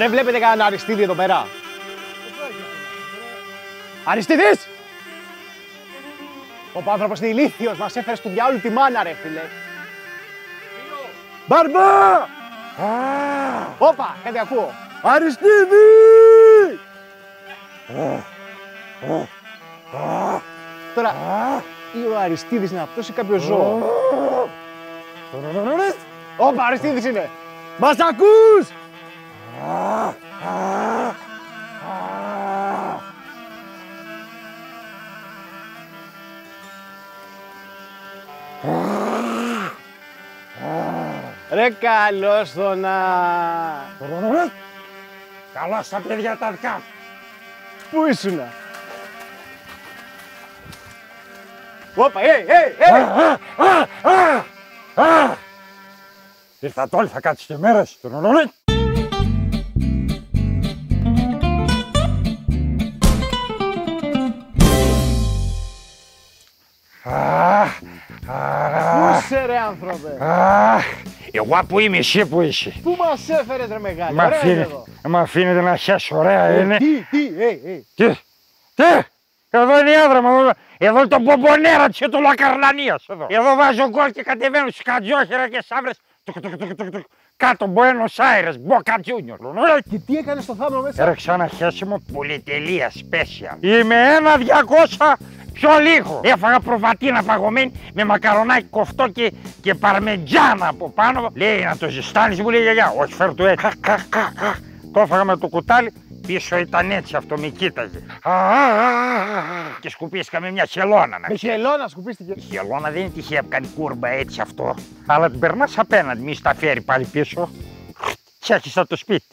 Ρε βλέπετε κανένα Αριστίδη εδώ πέρα; Αριστίδης! Ο άνθρωπος είναι ηλίθιος, μας έφερε στο διάολο τη μάνα ρε φίλε. Μπαρμπά! Όπα, κάτι ακούω. Αριστίδη! Τώρα, ή ο Αριστίδης είναι αυτός ή κάποιος ζώο; Όπα, Αριστίδης είναι. Μας ακούς! Ρε καλώς το να... Καλά στα παιδιά τα δικά μου. Πού ήσουνα; Όπα, ε, ε, ε! Ήρθατε όλοι, θα κάτσεις και μέρες. Άνθρωπε; Αχ, εγώ που είμαι, εσύ που είσαι. Πού μας έφερες ρε μεγάλη, Μ' ωραία είναι αφήνει- εδώ. μ' αφήνετε να χέσω, ωραία είναι. Τι, τι, ε, ε. Τι, τι, εδώ είναι η έδρα μου, εδώ, εδώ είναι το μπομπονέρα της και το λακαρλανίας εδώ. Εδώ βάζω γκολ και κατεβαίνω στις κατζόχερα και σαύρες. Τουκ, τουκ, τουκ, τουκ, τουκ. Κάτω Buenos Aires, Boca Junior. Και τι έκανες στο θάμνο μέσα; Έρεξα ένα χέσιμο πολυτελεία special. Είμαι ένα 200 πιο λίγο. Έφαγα προβατίνα παγωμένη με μακαρονάκι κοφτό και, και παρμεντζάνα από πάνω. Λέει να το ζεστάνεις, μου λέει η γιαγιά. Όχι, φέρ' το έτσι. Κα, κα, κα, κα. Το έφαγα με το κουτάλι. Πίσω ήταν έτσι αυτό, με κοίταζε. Α, α, α, α. Και σκουπίστηκα με μια χελώνα. Να Με ξέρεις. χελώνα σκουπίστηκε. Η χελώνα δεν είναι τυχαία που κάνει κούρμπα έτσι αυτό. Αλλά την περνάς απέναντι, μη στα φέρει πάλι πίσω. Τσέχισα το σπίτι.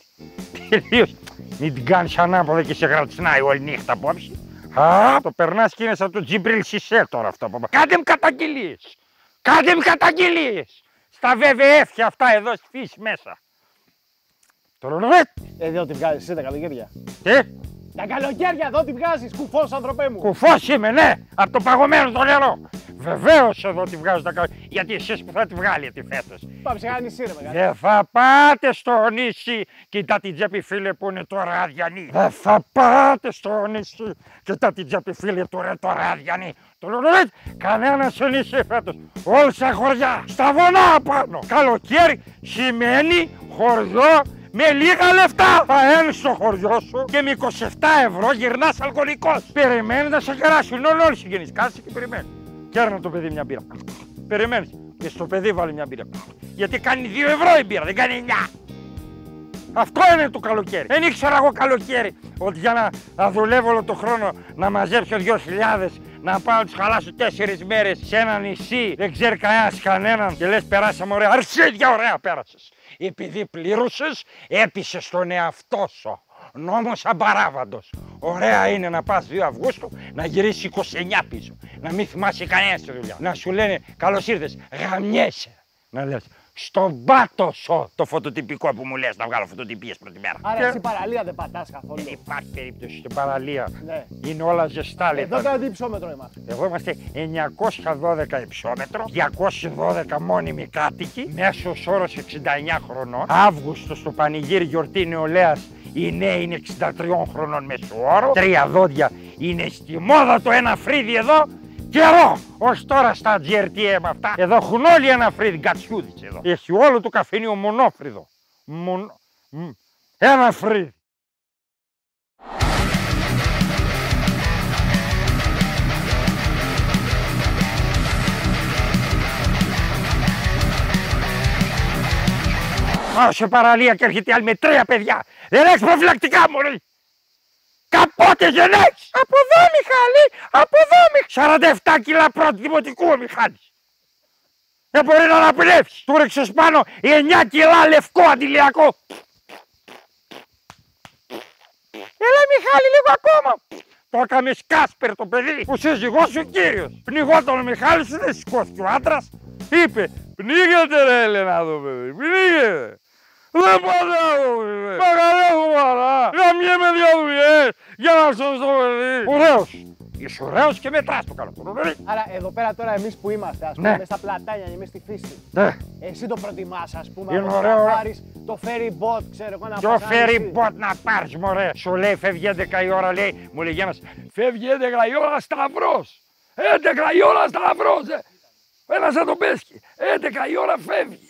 Τελείως. Μην την κάνεις ανάποδα και σε γρατσνάει όλη νύχτα απόψε. Α, το περνάς και είναι σαν το Τζιμπρίλ Σισέ τώρα αυτό. που- Κάντε μου καταγγελίες. Κάντε μου καταγγελίες. Στα VVF και αυτά εδώ στη φύση μέσα. Τρολρετ. Εδώ τη βγάζεις εσύ τα καλοκαίρια. Τι, Τα καλοκαίρια εδώ τη βγάζεις, κουφός άνθρωπέ μου. κουφός είμαι, ναι, από το παγωμένο το νερό. Βεβαίως εδώ τη βγάζω τα καλά. Γιατί εσείς που θα τη βγάλετε φέτος. Πάμε σε ένα νησί ρε μεγάλη. Δεν θα πάτε στο νησί. Κοίτα την τσέπη φίλε που είναι τώρα αδιανή. Δεν θα πάτε στο νησί. Κοίτα την τσέπη φίλε του ρε τώρα αδιανή. Το λέω ρε, κανένας στο νησί φέτος. Όλα στα χωριά, στα βουνά πάνω. Καλοκαίρι σημαίνει χωριό με λίγα λεφτά. Θα έρθεις στο χωριό σου και με 27 ευρώ γυρνάς αλκοολικός. Περιμένεις να σε κεράσουν όλοι όλοι οι συγγενείς. Κάτσε και περιμένεις. Κέρνα το παιδί μια μπύρα. Περιμένεις. Και στο παιδί βάλει μια μπύρα. Γιατί κάνει 2 ευρώ η μπύρα, δεν κάνει 9. Αυτό είναι το καλοκαίρι. Δεν ήξερα εγώ καλοκαίρι ότι για να, να δουλεύω όλο τον χρόνο να μαζέψω 2.000 να πάω να του χαλάσω 4 μέρες σε ένα νησί. Δεν ξέρει κανένας κανέναν και λες περάσαμε ωραία. Αρχίδια ωραία πέρασες. Επειδή πλήρωσες, έπεισε τον εαυτό σου. Νόμος αμπαράβαντος. Ωραία είναι να πας 2 Αυγούστου να γυρίσεις 29 πίσω. Να μην θυμάσαι κανένας τη δουλειά. Να σου λένε καλώς ήρθες, γαμιέσαι. Να λες στον πάτο σου το φωτοτυπικό που μου λες να βγάλω φωτοτυπίες πρώτη μέρα. Άρα Και εσύ παραλία δεν πατάς καθόλου. Δεν υπάρχει περίπτωση στην παραλία. Ναι. Είναι όλα ζεστά Εδώ λεπτά. κάνω τι υψόμετρο είμαστε. Εδώ είμαστε 912 υψόμετρο, 212 μόνιμοι κάτοικοι, μέσος όρος 69 χρονών. Αύγουστο στο πανηγύρι γιορτή νεολαίας οι νέοι είναι 63 χρονών μέσο όρο. Τρία δόντια είναι στη μόδα το ένα φρύδι εδώ. Καιρό! Ως τώρα στα GRTM αυτά. Εδώ έχουν όλοι ένα φρύδι, γκατσιούδης εδώ. Έχει όλο το καφενείο μονόφρυδο. Μονο... μ, Ένα φρύδι. Πάω σε παραλία και έρχεται άλλη με τρία παιδιά. Δεν έχεις προφυλακτικά μωρή. Καπότε δεν έχεις. Από εδώ Μιχάλη, από εδώ Μιχάλη. 47 κιλά πρώτη δημοτικού ο Μιχάλης. Δεν μπορεί να αναπνεύσει. Του ρίξες πάνω 9 κιλά λευκό αντιλιακό. Έλα Μιχάλη λίγο ακόμα. Το έκαμες Κάσπερ το παιδί που σύζυγός σου κύριος. Πνιγόταν ο Μιχάλης δεν σηκώθηκε ο άντρας. Είπε πνίγεται ρε Έλενα το παιδί, πνίγεται. Δεν πατάω, Μεγαλεύω μαρά. Να με δύο δουλειές για να σώσω το παιδί. Ωραίος. Είσαι ωραίος και μετράς το καλό. Τουρουρουρουρ. Άρα εδώ πέρα τώρα εμείς που είμαστε, ας Ναι. πούμε, στα πλατάνια και εμείς στη φύση. Ναι. Εσύ το προτιμάς, ας πούμε, Είναι από το ωραίο, να ωραία. πάρεις το ferry boat, ξέρω εγώ, να Ποιο πας ένα φέρει νησί. μποτ να πάρεις μωρέ; Σου λέει φεύγει 11 η ώρα λέει. Μου λέει ένας φεύγει 11 η ώρα σταυρός. 11 η ώρα σταυρός. Ε. Ένας θα τον πέσκει. 11 η ώρα φεύγει.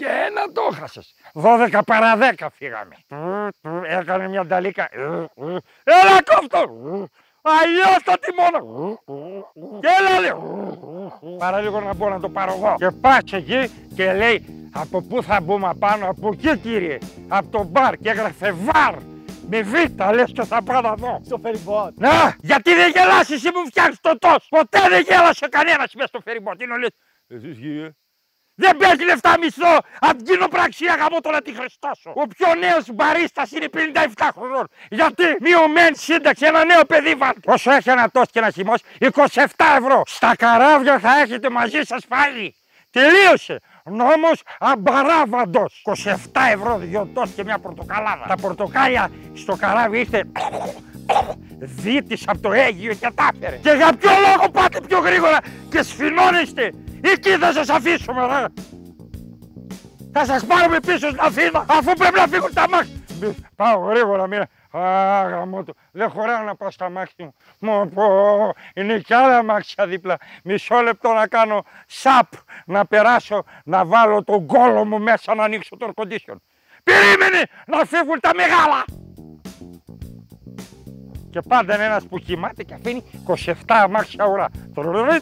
Και ένα το χάσες. 12 παρά 10 φύγαμε. Έκανε μια νταλίκα. Έλα κόφτο. Αλλιώς το τιμόνο. Και έλα λέει. Παρά λίγο να μπορώ να το πάρω εγώ. Και πας εκεί και λέει από πού θα μπούμε απάνω, από εκεί κύριε; Από το μπαρ και έγραφε βαρ. Με β, λες και θα πάω να δω. Στο ferry boat. Να, γιατί δεν γελάς εσύ μου φτιάχνεις το τος. Ποτέ δεν γέλασε κανένας μέσα στο φεριμπότ. Είναι λες, εσείς κύριε. Δεν παίζει λεφτά μισθό από την κοινοπραξία γαμώ το να τη χρωστάσω. Ο πιο νέος μπαρίστας είναι 57 χρονών. Γιατί μειωμένη σύνταξη ένα νέο παιδί βάλτε. Όσο έχει ένα τόστ και ένα χυμός, 27 ευρώ. Στα καράβια θα έχετε μαζί σας πάλι. Τελείωσε. Νόμος αμπαράβαντος. 27 ευρώ δυο τόστ και μια πορτοκαλάδα. Τα πορτοκάλια στο καράβι ήρθε δίτης από το Αίγυο και τα έφερε. Και για ποιο λόγο πάτε πιο γρήγορα και σφινώνεστε; Εκεί θα σας αφήσουμε ρε. Θα σας πάρουμε πίσω στην Αθήνα αφού πρέπει να φύγουν τα μάξι. Πάω γρήγορα μία. Α, γαμώ το. Δεν χωράω να πάω στα μάξι μου. Μου πω, είναι κι άλλα μάξια δίπλα. Μισό λεπτό να κάνω σαπ, να περάσω, να βάλω τον κόλο μου μέσα να ανοίξω το air condition. Περίμενε να φύγουν τα μεγάλα. Και πάντα είναι ένας που κοιμάται και αφήνει 27 αμάξια ουρά.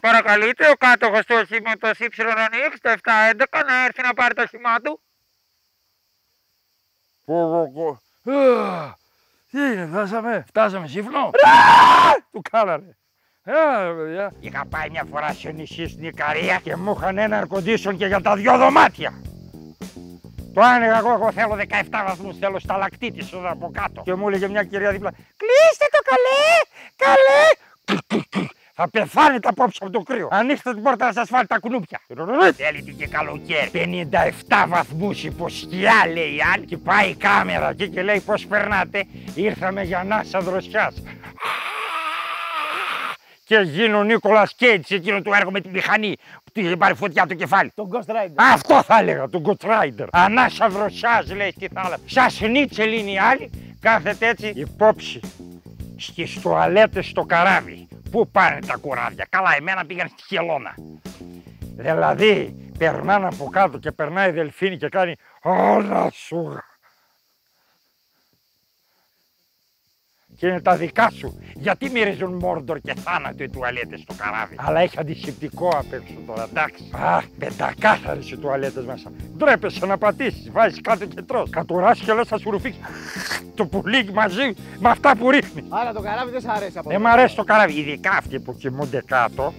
Παρακαλείτε ο κάτοχος του οχήματος YX το 711 να έρθει να πάρει το όχημά του. Πω, πω, πω. Α, Τι είναι, φτάσαμε, φτάσαμε σύμφωνο. Του κάνανε. Ε, παιδιά. Είχα πάει μια φορά σε νησί στην Ικαρία και μου είχαν ένα air condition και για τα δυο δωμάτια. Το άνοιγα εγώ, εγώ θέλω 17 βαθμούς, θέλω σταλακτήτης εδώ από κάτω. Και μου έλεγε μια κυρία δίπλα, κλείστε το καλέ, καλέ. Θα πεθάνετε απόψε από το κρύο. Ανοίξτε την πόρτα να σας βάλει τα κουνούπια. Θέλετε και καλοκαίρι. 57 βαθμούς υποσκιά λέει η άλλη. Και πάει η κάμερα εκεί και λέει πώς περνάτε. Ήρθαμε για ανάσα δροσιάς. Και γίνει ο Νίκολας Κέιτς εκείνο του έργο με τη μηχανή που του είχε πάρει φωτιά το κεφάλι. Το Ghost Rider. Αυτό θα έλεγα, τον Ghost Rider. Ανάσα δροσιάς λέει στη θάλασσα. Σαν σνίτσελ είναι η άλλη, κάθεται έτσι υπόψη στις τουαλέτες στο καράβι. Πού πάνε τα κουράδια. Καλά, εμένα πήγαν στη χελώνα. Δηλαδή, περνάνε από κάτω και περνάει η δελφίνη και κάνει όλα σου. Και είναι τα δικά σου. Γιατί μυρίζουν μόρντορ και θάνατο οι τουαλέτες στο καράβι; Αλλά έχει αντισηπτικό απ' έξω τώρα, εντάξει. Αχ, πεντακάθαρες οι τουαλέτες μέσα. Ντρέπεσαι να πατήσεις, βάζεις κάτω και τρως. Κατουράς και λες θα σου ρουφήξει το πουλί μαζί με αυτά που ρίχνεις. Άρα το καράβι δεν σ' αρέσει από Δεν εδώ. μ' αρέσει το καράβι, ειδικά αυτοί που κοιμούνται κάτω. Α,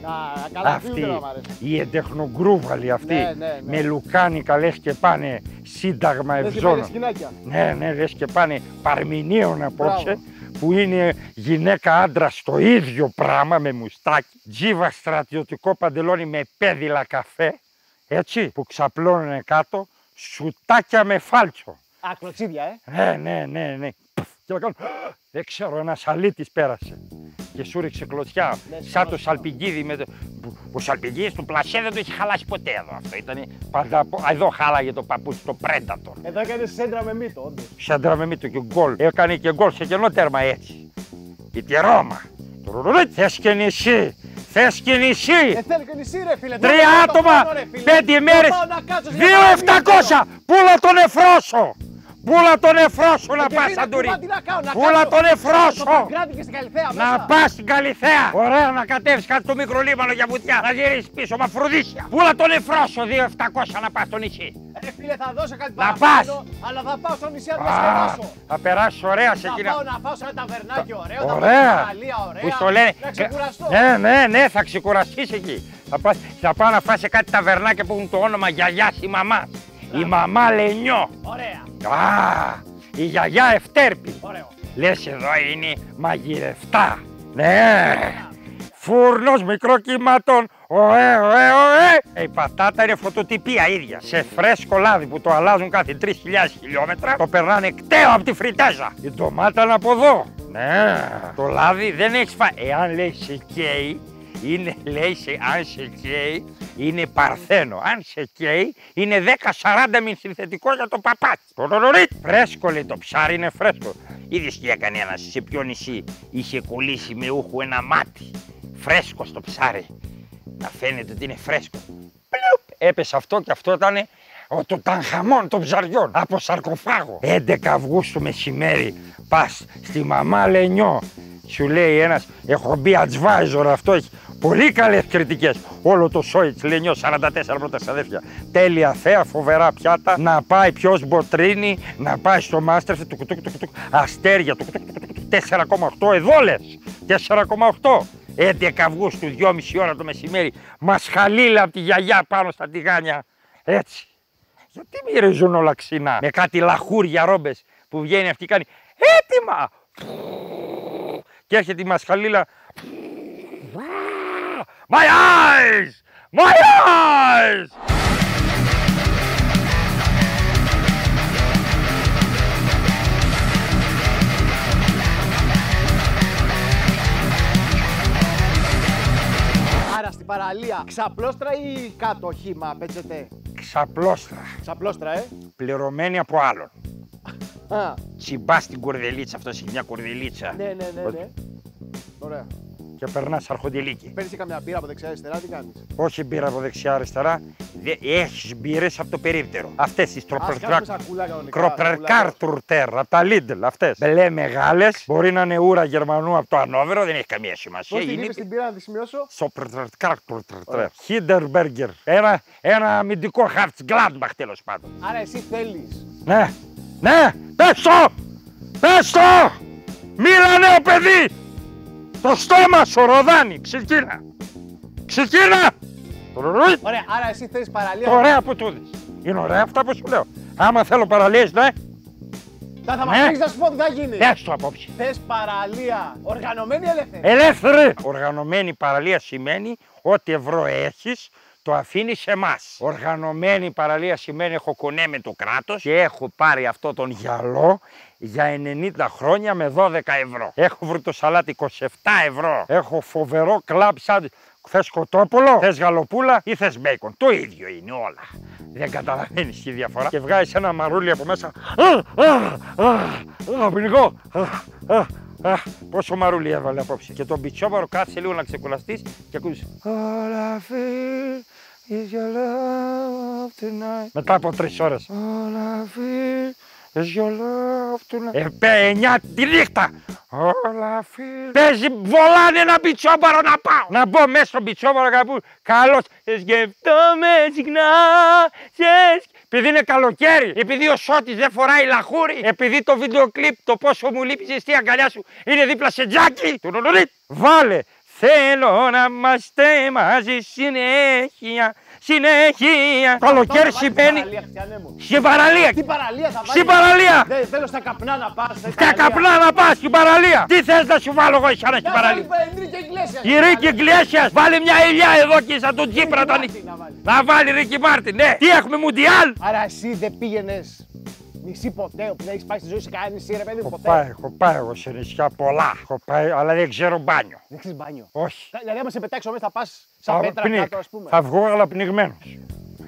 καλά, αυτή Αυτοί, δεν μ' αρέσει. οι εντεχνογκρούβαλοι αυτοί, Ναι, ναι, ναι. με λουκάνικα λες και πάνε σύνταγμα Δεν σε ευζώνων. σκηνάκια. Ναι, ναι, λες και πάνε παρμηνίων απόψε, Μπράβο. Που είναι γυναίκα άντρα στο ίδιο πράγμα με μουστάκι, τζίβα στρατιωτικό παντελόνι με πέδιλα καφέ, έτσι, που ξαπλώνουν κάτω, σουτάκια με φάλτσο. Α, κλωτσίδια, ε. Ναι, ναι, ναι, ναι. Πφ, Και να κάνω, δεν ξέρω, ένας αλήτης πέρασε. Και σου ρίξε κλωτσιά, Ναι, σαν σηκώσει το σαλπιγγίδι με το... που- Ο σαλπιγγίδης του πλασέ δεν το έχει χαλάσει ποτέ εδώ. Αυτό ήταν πάντα... από- Α, Εδώ χάλαγε το παπούτσι, το Predator. Εδώ έκανε σέντρα με μύτο, όντως. Σέντρα με μύτο και γκολ. Έκανε και γκολ σε κενό τέρμα έτσι. Η τη Ρώμα. Τουρουρουρουρ. Θες και νησί. Θες και νησί. Ε, θέλει και νησί, ρε φίλε. Τρία Δεν πάω να το άτομα, κάνω, ρε, φίλε. πέντε Δεν μέρες, πάω να κάτσω σε δύο ένα εφτακόσια. Πούλα τον εφρόσο. Πούλα τον εφρόσο να Και πας πήγα, Σαντουρί. κουμπά, τι να κάνω, να Πούλα κάτσω τον Στο εφρόσο. Παγκράτη και στην Καλυθέα Να μέσα. πας στην Καλυθέα. Ωραία να κατέβεις κάτι στο μικρό λίμανο για βουτιά. Να γυρίσεις πίσω με αφροδίσια. Πούλα τον εφρόσο 2.700 να πας στο νησί. Ρε φίλε, θα δώσω κάτι Να παραπάνω, αλλά θα πάω στο νησί να τα Α, σκεφάσω. Θα περάσεις ωραία σε Θα εκείνα. πάω να φάω σε ένα ταβερνάκι ωραίο, θα πάω Ωραία. στην παραλία ωραία. Που στο λένε; Να ξεκουραστώ. Ναι, ναι, ναι, θα ξεκουραστείς εκεί. Θα, πας, θα πάω να φας σε κάτι ταβερνάκια που έχουν το όνομα γιαγιάς ή μαμάς. Η μαμά Λενιό. Ωραία, Α, η γιαγιά Ευτέρπη. ωραίο. Λες εδώ είναι μαγειρευτά. Ναι. Φούρνος μικροκύματων. Ωε, ωε, ωε. Ε, η πατάτα είναι φωτοτυπία ίδια. Σε φρέσκο λάδι που το αλλάζουν κάθε 3.000 χιλιόμετρα. Το περνάνε κταίο από τη φριτέζα. Η ντομάτα είναι από εδώ. Ναι, το λάδι δεν έχει φάει. Εάν λέει σε καίει, είναι, λέει σε, αν σε καίει, είναι παρθένο. Αν σε καίει, είναι 10-40 μην συνθετικό για το παπάκι. Το ρορορίτ. Φρέσκο λέει το ψάρι, είναι φρέσκο. Είδες τι έκανε ένας σε ποιο νησί είχε κολλήσει με ούχου ένα μάτι. Φρέσκο στο ψάρι. Να φαίνεται ότι είναι φρέσκο. Πλουπ, έπεσε αυτό και αυτό ήταν ο το τανχαμόν των ψαριών από σαρκοφάγο. 11 Αυγούστου μεσημέρι πας στη μαμά Λενιό. Σου λέει ένας, έχω μπει advisor αυτό, έχει πολύ καλές κριτικές. Όλο το Σόιτς Λενιό, 44 πρώτα αδέρφια. Τέλεια θέα, φοβερά πιάτα. Να πάει ποιος μποτρίνει, να πάει στο Μάστερφ, του κουτούκ, του κουτούκ, αστέρια, του κουτούκ, του κουτούκ, 4,8 εδώ λες, 4,8. 11 Αυγούστου, 2,5 ώρα το μεσημέρι, μασχαλίλα από τη γιαγιά πάνω στα τηγάνια. Έτσι. Γιατί μυρίζουν όλα ξινά. Με κάτι λαχούρια ρόμπες που βγαίνει αυτή και κάνει έτοιμα. Και έρχεται η μασχαλίλα. My eyes! My eyes! Άρα στην παραλία, ξαπλώστρα ή κάτω χήμα, πέτσετε. Ξαπλώστρα. Ξαπλώστρα, ε. Πληρωμένη από άλλον. Α, Τσιμπάς στην κουρδελίτσα, αυτός έχει μια κουρδελίτσα. ναι, ναι, ναι, ναι. Ωραία. Και περνάς αρχοντελίκι. Παίρνεις καμιά μπύρα από δεξιά-αριστερά, τι κάνεις; Όχι μπύρα από δεξιά-αριστερά, έχεις μπύρες από το περίπτερο. Αυτές τις Α κάνουμε τροπερκράκ. σακούλα κανονικά. Κροπερκάρ τουρτέρ, από τα Lidl αυτές. Μπελέ μεγάλες, μπορεί να είναι ούρα Γερμανού από το Ανόβερο, δεν έχει καμία σημασία. Πώς την Είναι είπες την μπύρα να τη σημειώσω; Σοπερκάρ τουρτέρ. Χίντερμπεργκερ. Ένα, ένα αμυντικό χαρτ Gladbach τέλος πάντων. Άρα εσύ θέλεις. Ναι, ναι, πες το! Πες το! Μίλα νέο παιδί! Το στόμα σου ροδάνει, ξεκίνα! Ξεκίνα! Ρουρουι. Ωραία, άρα εσύ θέλει παραλία. Το ωραία που του δεις. Είναι ωραία αυτά που σου λέω. Άμα θέλω παραλίες, ναι, Θα, θα μας Ναι. πεις να σου πω τι θα γίνει. πες το απόψε. Θες παραλία. Οργανωμένη ή ελεύθερη. Ελεύθερη! Οργανωμένη παραλία σημαίνει ότι ευρώ έχεις, το αφήνει σε εμά. Οργανωμένη παραλία σημαίνει έχω κονέ με το κράτο και έχω πάρει αυτό τον γυαλό για 90 χρόνια με 12 ευρώ. Έχω βρутοσαλάτι 27 ευρώ. Έχω φοβερό κλαμπ σαν. Θε κοτόπουλο, θε γαλοπούλα ή θε μπέικον. Το ίδιο είναι όλα. Δεν καταλαβαίνει τη διαφορά. Και βγάζει ένα μαρούλι από μέσα. Α, α, α, α, ποινικό. Α, α, α, πόσο μαρούλι έβαλε απόψε. Και τον πιτσόβαρο κάτσε λίγο να ξεκουραστείς και ακούει. All I feel is your love tonight. Μετά από τρεις ώρες. All I feel is your love tonight. Ε, πέ, εννιά τη νύχτα. All I feel. Παίζει, βολάνε ένα πιτσόβαρο να πάω. Να μπω μέσα στον πιτσόβαρο κάπου. Καλώς. Σκεφτόμαι συχνά. σε σκ- Επειδή είναι καλοκαίρι, επειδή ο Σώτης δεν φοράει λαχούρι, επειδή το βίντεο κλιπ το πόσο μου λείπει η ζεστή αγκαλιά σου είναι δίπλα σε τζάκι. Τουρουρουριτ. Βάλε. Θέλω να είμαστε μαζί συνέχεια. Συνέχεια. Καλοκαίρι σημαίνει Παραλία, Χριστιανέ μου. στην παραλία. Τι παραλία θα βάλεις; Στην παραλία. Δεν θέλω στα καπνά να πας. Στα καπνά να πας στην παραλία. Τι θες να σου βάλω εγώ εσένα στην παραλία; Η Ρίκη Εγκλέσιας, βάλει μια ηλιά εδώ και σαν τον Τσίπρα τον... Να βάλει. Να βάλει Ρίκη Μάρτιν, ναι. Τι έχουμε, Μουντιάλ; Άρα εσύ δεν πήγαινες νησί ποτέ, που δεν έχει πάει στη ζωή σε κανένα νησί, ρε παιδί μου, Έχω ποτέ. πάει, έχω πάει εγώ σε νησιά πολλά. Έχω πάει, αλλά δεν ξέρω μπάνιο. Δεν ξέρεις μπάνιο. Όχι. Δηλαδή, άμα σε πετάξω μέσα, θα πας σαν Θα πέτρα πνίγ. κάτω, ας πούμε. Θα βγω αλλά πνιγμένος.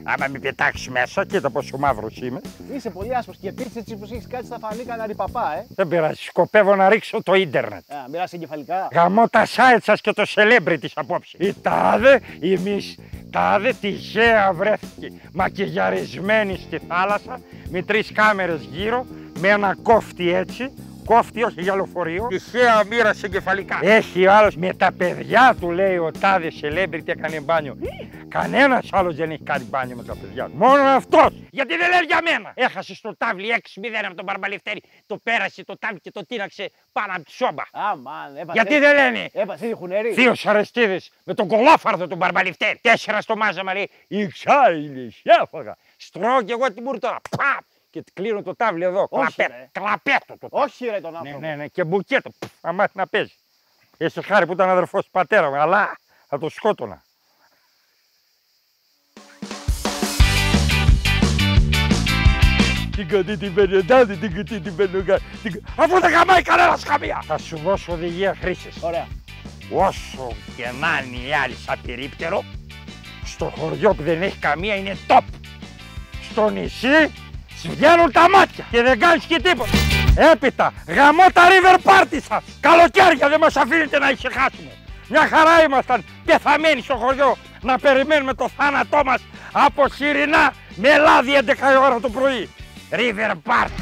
Άμα με πετάξεις μέσα, κοίτα πόσο μαύρος είμαι. Είσαι πολύ άσπρος και επίσης έτσι που έχεις κάτι θα φανεί κανένα παπά, ε. Δεν πειράζει, σκοπεύω να ρίξω το ίντερνετ. Α, μοιράσει εγκεφαλικά. Γαμώ τα site σας και το celebrity απόψε. Η τάδε, η μισ, τάδε τυχαία βρέθηκε μακιγιαρισμένη στη θάλασσα με τρεις κάμερες γύρω, με ένα κόφτη έτσι, κόφτη όχι για λεωφορείο, τυχαία μοίρασε εγκεφαλικά. Έχει άλλος με τα παιδιά του λέει ο τάδες celebrity έκανε μπάνιο. Κανένας άλλος δεν έχει κάνει μπάνιο με τα παιδιά του. Μόνο αυτός. Γιατί δεν λέει για μένα. Έχασε στο τάβλι 6-0 από τον Μπαρμπαλευτέρη. Το πέρασε το τάβλι και το τίναξε πάνω από τη σόμπα. Αμάν, έπαθε. Γιατί δεν λένε; Έπαθε τη χουνερή. Θείο Αρεστίδη με τον κολόφαρδο του Μπαρμπαλιφτέρ. Τέσσερα στο μάζαμα λέει: Η ξάιλη, έφαγα. Στρώω και εγώ την μούρτορα. Παπ! Και κλείνω το τάβλι εδώ. Όχι, Κλαπέ, ρε. κλαπέτο το τάβλι. Όχι, ρε τον Ναι, άνθρωπο. ναι, ναι. Και μπουκέτο. Πφ, να μάθει να παίζει. Έχει χάρη που ήταν αδερφός του πατέρα μου, αλλά θα το σκότωνα. την κοντή την πενεντάδη, την κουτί την πενουγκά. Αφού δεν γαμάει κανένας καμία. Θα σου δώσω οδηγία χρήσης. Ωραία. Όσο και να είναι οι άλλοι σαν περίπτερο, στο χωριό που δεν έχει καμία είναι top. Στο νησί σου βγαίνουν τα μάτια και δεν κάνεις και τίποτα. Έπειτα, γαμώ τα river party σας. Καλοκαίρια δεν μας αφήνετε να ησυχάσουμε. Μια χαρά ήμασταν πεθαμένοι στο χωριό να περιμένουμε το θάνατό μας από Σιρινά με λάδι 11 η ώρα το πρωί. River party.